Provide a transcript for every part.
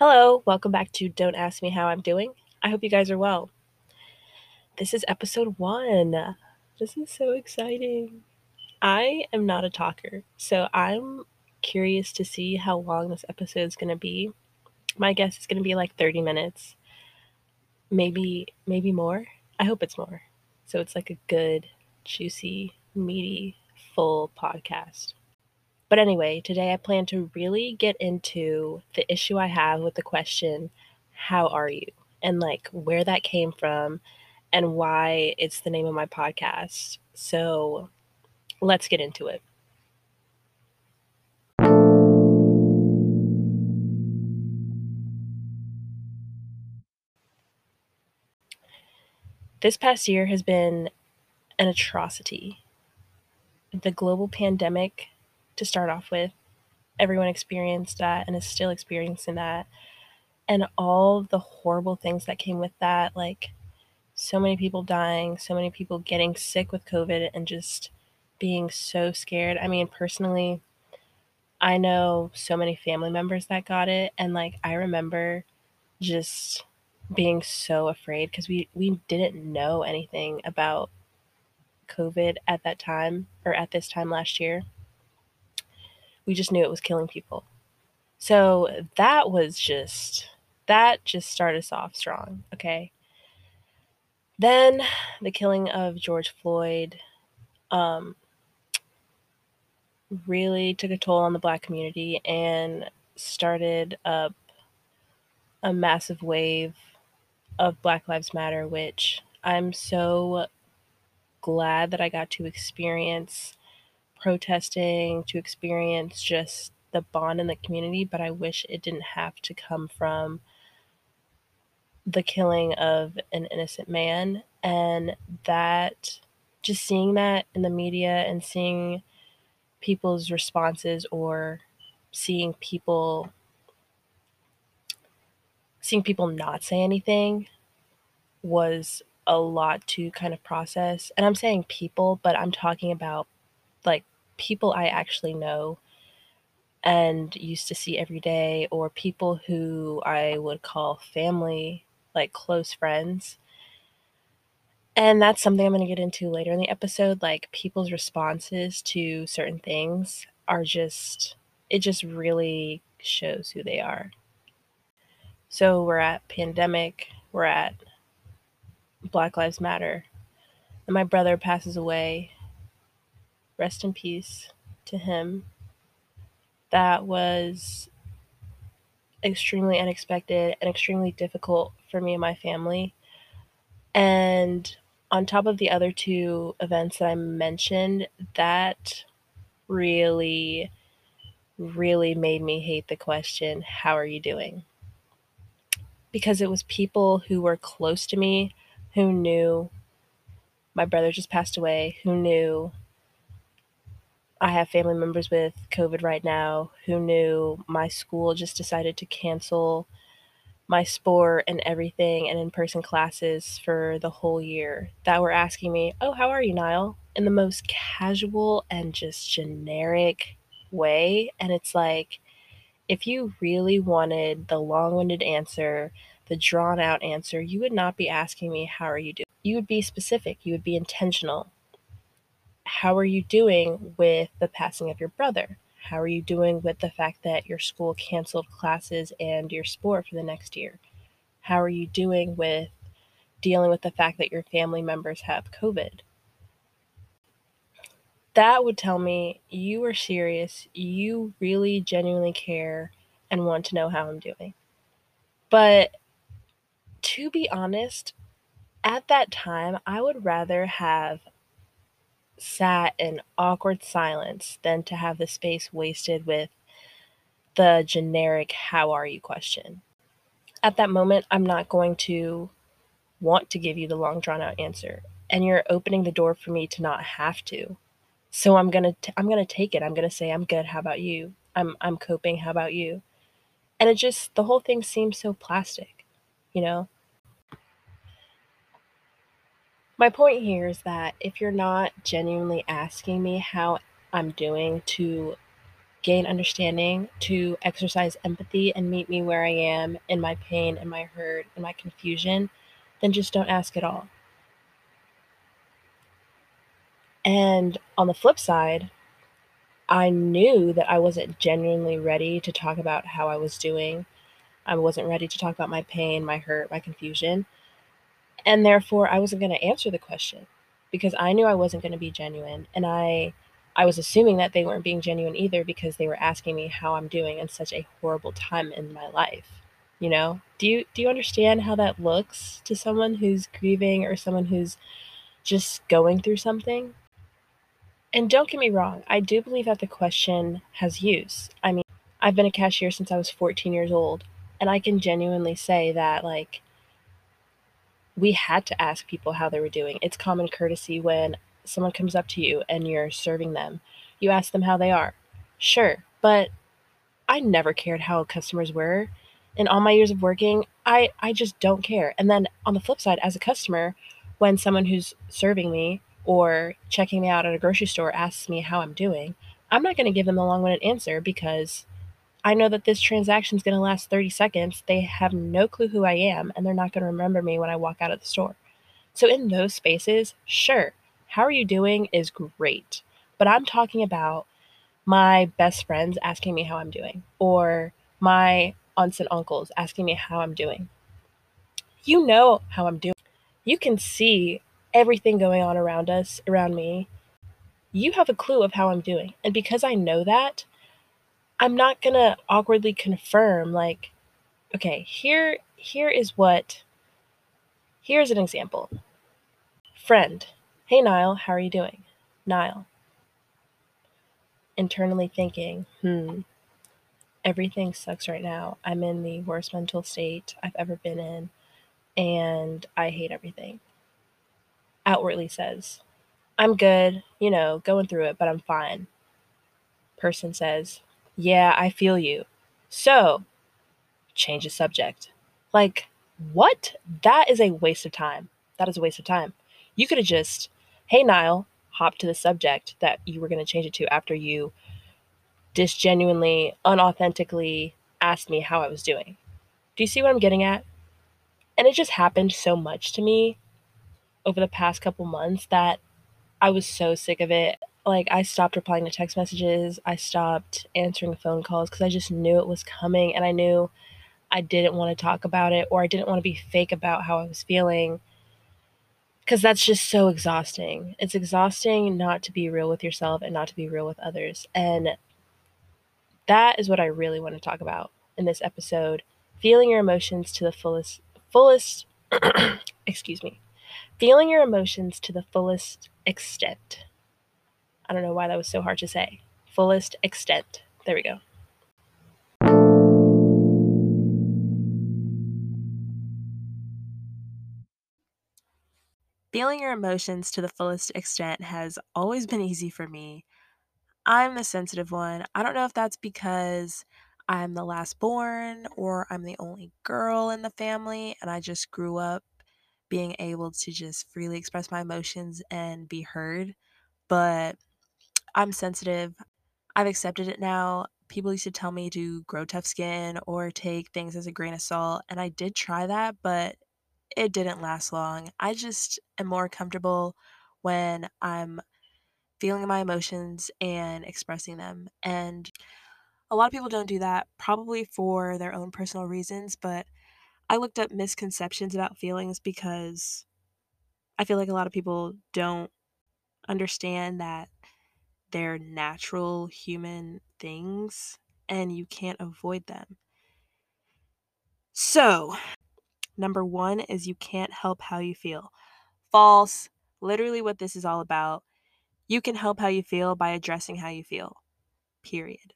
Hello, welcome back to Don't Ask Me How I'm Doing. I hope you guys are well. This is episode one. This is so exciting. I am not a talker, so I'm curious to see how long this episode is going to be. My guess is going to be like 30 minutes. Maybe maybe more. I hope it's more. So it's like a good, juicy, meaty, full podcast. But anyway, today I plan to really get into the issue I have with the question, How are you? and like where that came from and why it's the name of my podcast. So let's get into it. This past year has been an atrocity. The global pandemic, to start off with, everyone experienced that and is still experiencing that. And all the horrible things that came with that, like so many people dying, so many people getting sick with COVID and just being so scared. I mean, personally, I know so many family members that got it. And like, I remember just being so afraid because we, we didn't know anything about COVID at that time or at this time last year. We just knew it was killing people. So that was just, that just started us off strong. Okay. Then the killing of George Floyd um, really took a toll on the black community and started up a massive wave of Black Lives Matter, which I'm so glad that I got to experience protesting, to experience just the bond in the community, but I wish it didn't have to come from the killing of an innocent man. And that, just seeing that in the media and seeing people's responses or seeing people seeing people not say anything was a lot to kind of process. And I'm saying people, but I'm talking about like people I actually know and used to see every day, or people who I would call family, like close friends. And that's something I'm going to get into later in the episode. Like people's responses to certain things are just, it just really shows who they are. So we're at pandemic, we're at Black Lives Matter, and my brother passes away. Rest in peace to him. That was extremely unexpected and extremely difficult for me and my family. And on top of the other two events that I mentioned, that really, really made me hate the question, How are you doing? Because it was people who were close to me who knew my brother just passed away, who knew I have family members with COVID right now, who knew my school just decided to cancel my sport and everything and in person classes for the whole year that were asking me, Oh, how are you, Niall? in the most casual and just generic way. And it's like, if you really wanted the long winded answer, the drawn out answer, you would not be asking me, How are you doing? You would be specific, you would be intentional. How are you doing with the passing of your brother? How are you doing with the fact that your school canceled classes and your sport for the next year? How are you doing with dealing with the fact that your family members have COVID? That would tell me you are serious, you really genuinely care and want to know how I'm doing. But to be honest, at that time, I would rather have sat in awkward silence than to have the space wasted with the generic how are you question. At that moment, I'm not going to want to give you the long drawn out answer and you're opening the door for me to not have to. So I'm going to I'm going to take it. I'm going to say I'm good. How about you? I'm I'm coping. How about you? And it just the whole thing seems so plastic, you know? My point here is that if you're not genuinely asking me how I'm doing to gain understanding, to exercise empathy and meet me where I am in my pain and my hurt and my confusion, then just don't ask at all. And on the flip side, I knew that I wasn't genuinely ready to talk about how I was doing. I wasn't ready to talk about my pain, my hurt, my confusion. And therefore, I wasn't going to answer the question because I knew I wasn't going to be genuine. And I I was assuming that they weren't being genuine either because they were asking me how I'm doing in such a horrible time in my life. You know? Do you do you understand how that looks to someone who's grieving or someone who's just going through something? And don't get me wrong, I do believe that the question has use. I mean, I've been a cashier since I was 14 years old, and I can genuinely say that like we had to ask people how they were doing. It's common courtesy when someone comes up to you and you're serving them. You ask them how they are. Sure, but I never cared how customers were. In all my years of working, I, I just don't care. And then on the flip side, as a customer, when someone who's serving me or checking me out at a grocery store asks me how I'm doing, I'm not going to give them a long winded answer because I know that this transaction is going to last 30 seconds. They have no clue who I am and they're not going to remember me when I walk out of the store. So, in those spaces, sure, how are you doing is great. But I'm talking about my best friends asking me how I'm doing or my aunts and uncles asking me how I'm doing. You know how I'm doing. You can see everything going on around us, around me. You have a clue of how I'm doing. And because I know that, I'm not going to awkwardly confirm like okay, here here is what here's an example. Friend, hey Niall, how are you doing? Niall. Internally thinking, hmm, everything sucks right now. I'm in the worst mental state I've ever been in, and I hate everything. Outwardly says, I'm good, you know, going through it, but I'm fine. Person says, Yeah, I feel you. So, change the subject. Like, what? That is a waste of time. That is a waste of time. You could have just, hey, Niall, hop to the subject that you were going to change it to after you disgenuinely, unauthentically asked me how I was doing. Do you see what I'm getting at? And it just happened so much to me over the past couple months that I was so sick of it. Like, I stopped replying to text messages, I stopped answering phone calls because I just knew it was coming and I knew I didn't want to talk about it or I didn't want to be fake about how I was feeling because that's just so exhausting. It's exhausting not to be real with yourself and not to be real with others. And that is what I really want to talk about in this episode. Feeling your emotions to the fullest fullest excuse me. Feeling your emotions to the fullest extent. I don't know why that was so hard to say. Fullest extent. There we go. Feeling your emotions to the fullest extent has always been easy for me. I'm the sensitive one. I don't know if that's because I'm the last born or I'm the only girl in the family and I just grew up being able to just freely express my emotions and be heard. But I'm sensitive. I've accepted it now. People used to tell me to grow tough skin or take things as a grain of salt, and I did try that, but it didn't last long. I just am more comfortable when I'm feeling my emotions and expressing them. And a lot of people don't do that, probably for their own personal reasons, but I looked up misconceptions about feelings because I feel like a lot of people don't understand that they're natural human things and you can't avoid them. So, number one is you can't help how you feel. False. Literally, what this is all about. You can help how you feel by addressing how you feel. Period.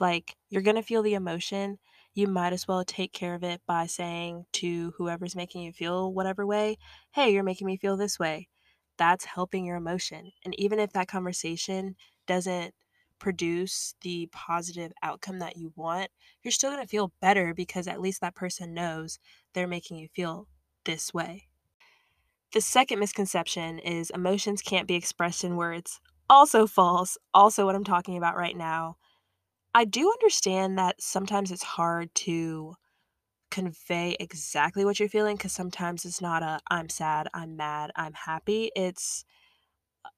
Like, you're going to feel the emotion. You might as well take care of it by saying to whoever's making you feel whatever way, hey, you're making me feel this way. That's helping your emotion. And even if that conversation doesn't produce the positive outcome that you want, you're still going to feel better because at least that person knows they're making you feel this way. The second misconception is emotions can't be expressed in words. Also false. Also what I'm talking about right now. I do understand that sometimes it's hard to convey exactly what you're feeling because sometimes it's not a I'm sad, I'm mad, I'm happy. It's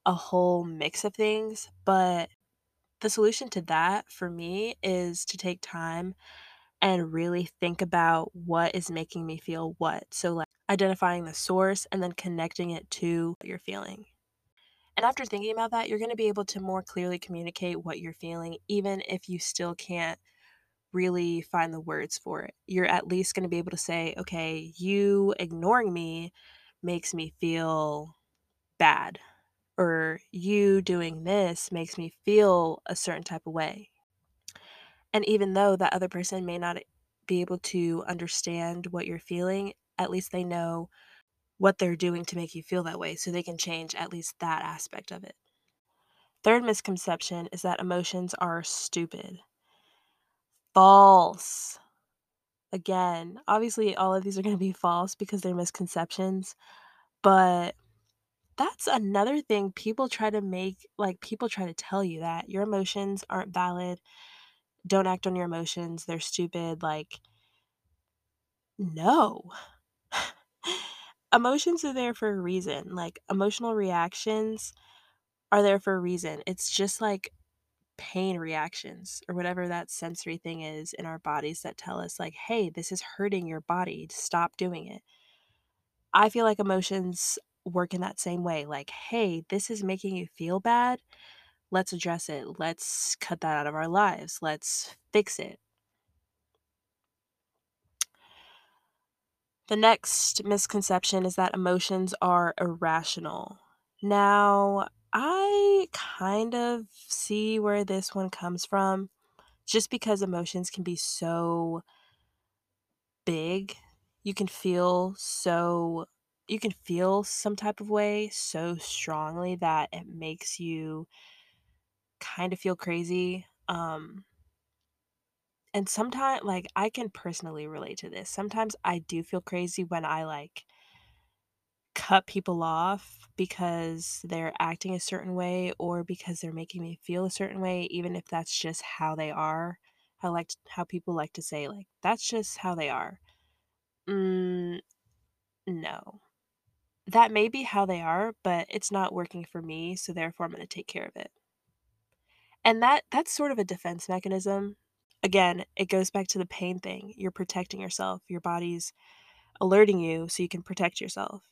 a whole mix of things. But the solution to that for me is to take time and really think about what is making me feel what. So, like identifying the source and then connecting it to what you're feeling. And after thinking about that, you're going to be able to more clearly communicate what you're feeling, even if you still can't really find the words for it. You're at least going to be able to say, okay, you ignoring me makes me feel bad, or you doing this makes me feel a certain type of way. And even though that other person may not be able to understand what you're feeling, at least they know what they're doing to make you feel that way so they can change at least that aspect of it. Third misconception is that emotions are stupid. False. Again, obviously, all of these are going to be false because they're misconceptions, but that's another thing people try to make like people try to tell you that your emotions aren't valid. Don't act on your emotions. They're stupid. Like, no. emotions are there for a reason. Like, emotional reactions are there for a reason. It's just like pain reactions or whatever that sensory thing is in our bodies that tell us, like, hey, this is hurting your body. Stop doing it. I feel like emotions work in that same way. Like, hey, this is making you feel bad. Let's address it. Let's cut that out of our lives. Let's fix it. The next misconception is that emotions are irrational. Now, I kind of see where this one comes from just because emotions can be so big. You can feel so you can feel some type of way so strongly that it makes you kind of feel crazy. Um and sometimes like I can personally relate to this. Sometimes I do feel crazy when I like cut people off because they're acting a certain way or because they're making me feel a certain way even if that's just how they are. I like how people like to say like that's just how they are. Mm, no. That may be how they are, but it's not working for me, so therefore I'm going to take care of it. And that that's sort of a defense mechanism. Again, it goes back to the pain thing. You're protecting yourself. Your body's alerting you so you can protect yourself.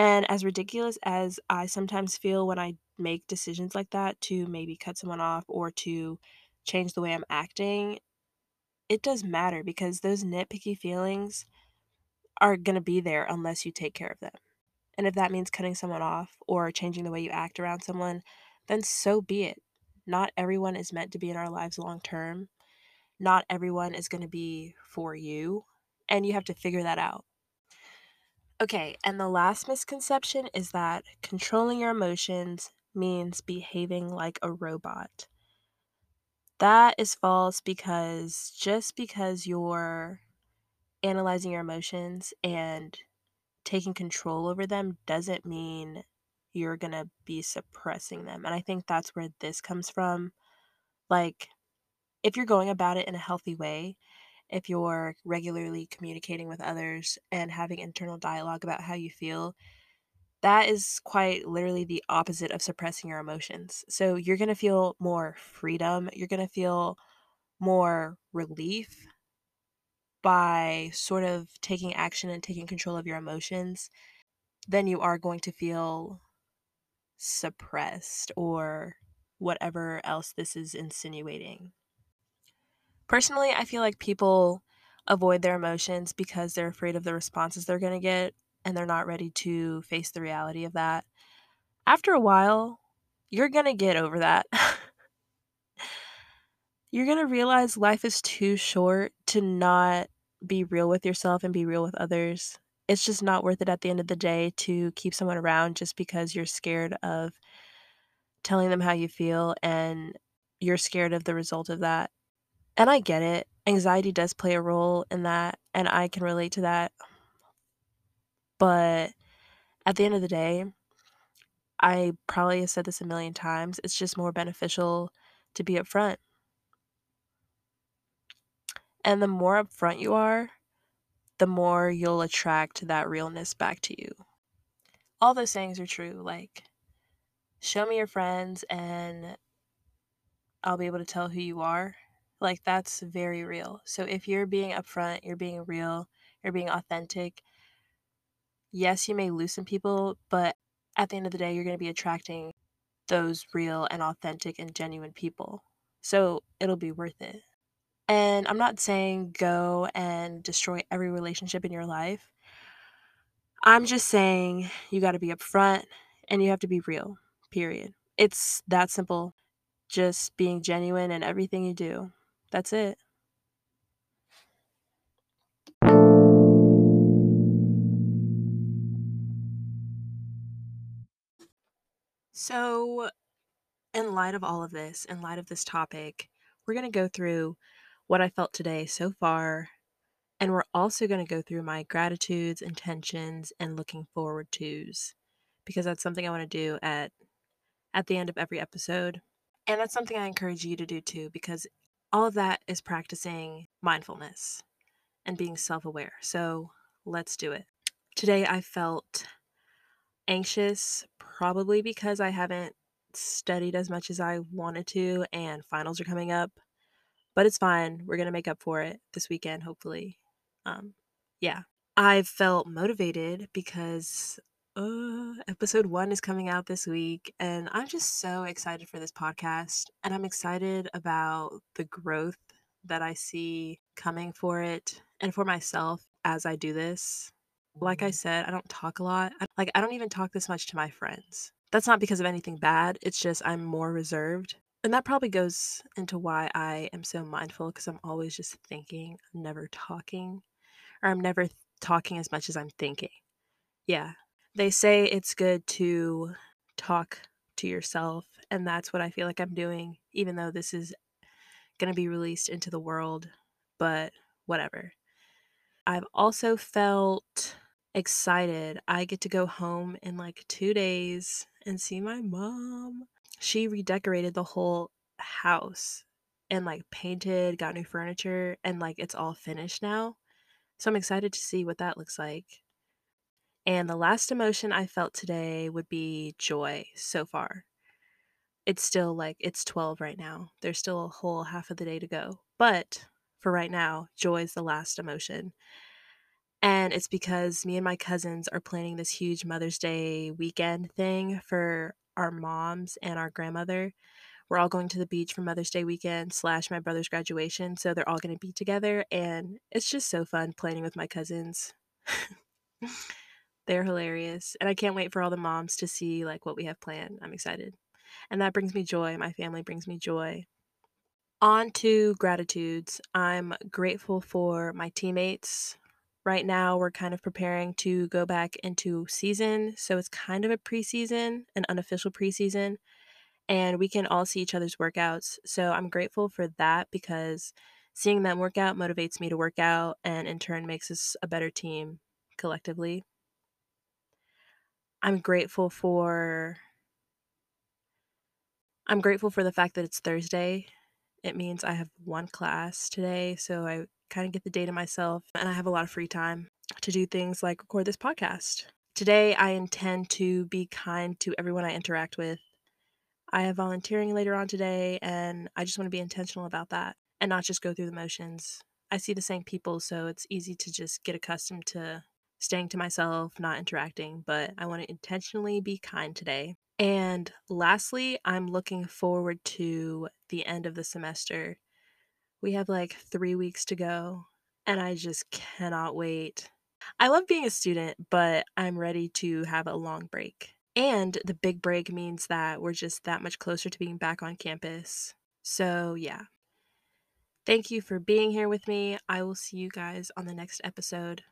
And as ridiculous as I sometimes feel when I make decisions like that to maybe cut someone off or to change the way I'm acting, it does matter because those nitpicky feelings are going to be there unless you take care of them. And if that means cutting someone off or changing the way you act around someone, then so be it. Not everyone is meant to be in our lives long term. Not everyone is going to be for you. And you have to figure that out. Okay, and the last misconception is that controlling your emotions means behaving like a robot. That is false because just because you're analyzing your emotions and taking control over them doesn't mean you're going to be suppressing them. And I think that's where this comes from. Like, if you're going about it in a healthy way, if you're regularly communicating with others and having internal dialogue about how you feel, that is quite literally the opposite of suppressing your emotions. So you're going to feel more freedom. You're going to feel more relief by sort of taking action and taking control of your emotions then you are going to feel suppressed or whatever else this is insinuating. Personally, I feel like people avoid their emotions because they're afraid of the responses they're going to get and they're not ready to face the reality of that. After a while, you're going to get over that. you're going to realize life is too short to not be real with yourself and be real with others. It's just not worth it at the end of the day to keep someone around just because you're scared of telling them how you feel and you're scared of the result of that. And I get it. Anxiety does play a role in that, and I can relate to that. But at the end of the day, I probably have said this a million times. It's just more beneficial to be upfront. And the more upfront you are, the more you'll attract that realness back to you. All those sayings are true. Like, show me your friends and I'll be able to tell who you are. Like, that's very real. So, if you're being upfront, you're being real, you're being authentic, yes, you may lose some people, but at the end of the day, you're going to be attracting those real and authentic and genuine people. So, it'll be worth it. And I'm not saying go and destroy every relationship in your life. I'm just saying you got to be upfront and you have to be real, period. It's that simple. Just being genuine in everything you do. That's it. So, in light of all of this, in light of this topic, we're going to go through what I felt today so far. And we're also going to go through my gratitudes, intentions, and looking forward tos because that's something I want to do at at the end of every episode. And that's something I encourage you to do too because all of that is practicing mindfulness and being self-aware. So, let's do it. Today I felt anxious probably because I haven't studied as much as I wanted to and finals are coming up but it's fine. We're gonna make up for it this weekend, hopefully. Um, yeah, I felt motivated because uh, episode one is coming out this week, and I'm just so excited for this podcast, and I'm excited about the growth that I see coming for it and for myself as I do this. Like I said, I don't talk a lot. Like I don't even talk this much to my friends. That's not because of anything bad. It's just I'm more reserved and that probably goes into why I am so mindful because I'm always just thinking, I'm never talking, or I'm never talking as much as I'm thinking. Yeah. They say it's good to talk to yourself, and that's what I feel like I'm doing, even though this is going to be released into the world, but whatever. I've also felt excited. I get to go home in like two days and see my mom she redecorated the whole house and like painted, got new furniture, and like it's all finished now. So I'm excited to see what that looks like. And the last emotion I felt today would be joy so far. It's still like it's 12 right now. There's still a whole half of the day to go. But for right now, joy is the last emotion. And it's because me and my cousins are planning this huge Mother's Day weekend thing for our moms and our grandmother. We're all going to the beach for Mother's Day weekend slash my brother's graduation. So they're all going to be together. And it's just so fun planning with my cousins. they're hilarious. And I can't wait for all the moms to see like what we have planned. I'm excited. And that brings me joy. My family brings me joy. On to gratitudes. I'm grateful for my teammates, right now we're kind of preparing to go back into season. So it's kind of a preseason, an unofficial preseason. And we can all see each other's workouts. So I'm grateful for that because seeing them work out motivates me to work out and in turn makes us a better team collectively. I'm grateful for I'm grateful for the fact that it's Thursday. It means I have one class today, so I kind of get the day to myself, and I have a lot of free time to do things like record this podcast. Today, I intend to be kind to everyone I interact with. I have volunteering later on today, and I just want to be intentional about that and not just go through the motions. I see the same people, so it's easy to just get accustomed to staying to myself, not interacting, but I want to intentionally be kind today. And lastly, I'm looking forward to the end of the semester we have like three weeks to go, and I just cannot wait. I love being a student, but I'm ready to have a long break. And the big break means that we're just that much closer to being back on campus. So, yeah. Thank you for being here with me. I will see you guys on the next episode.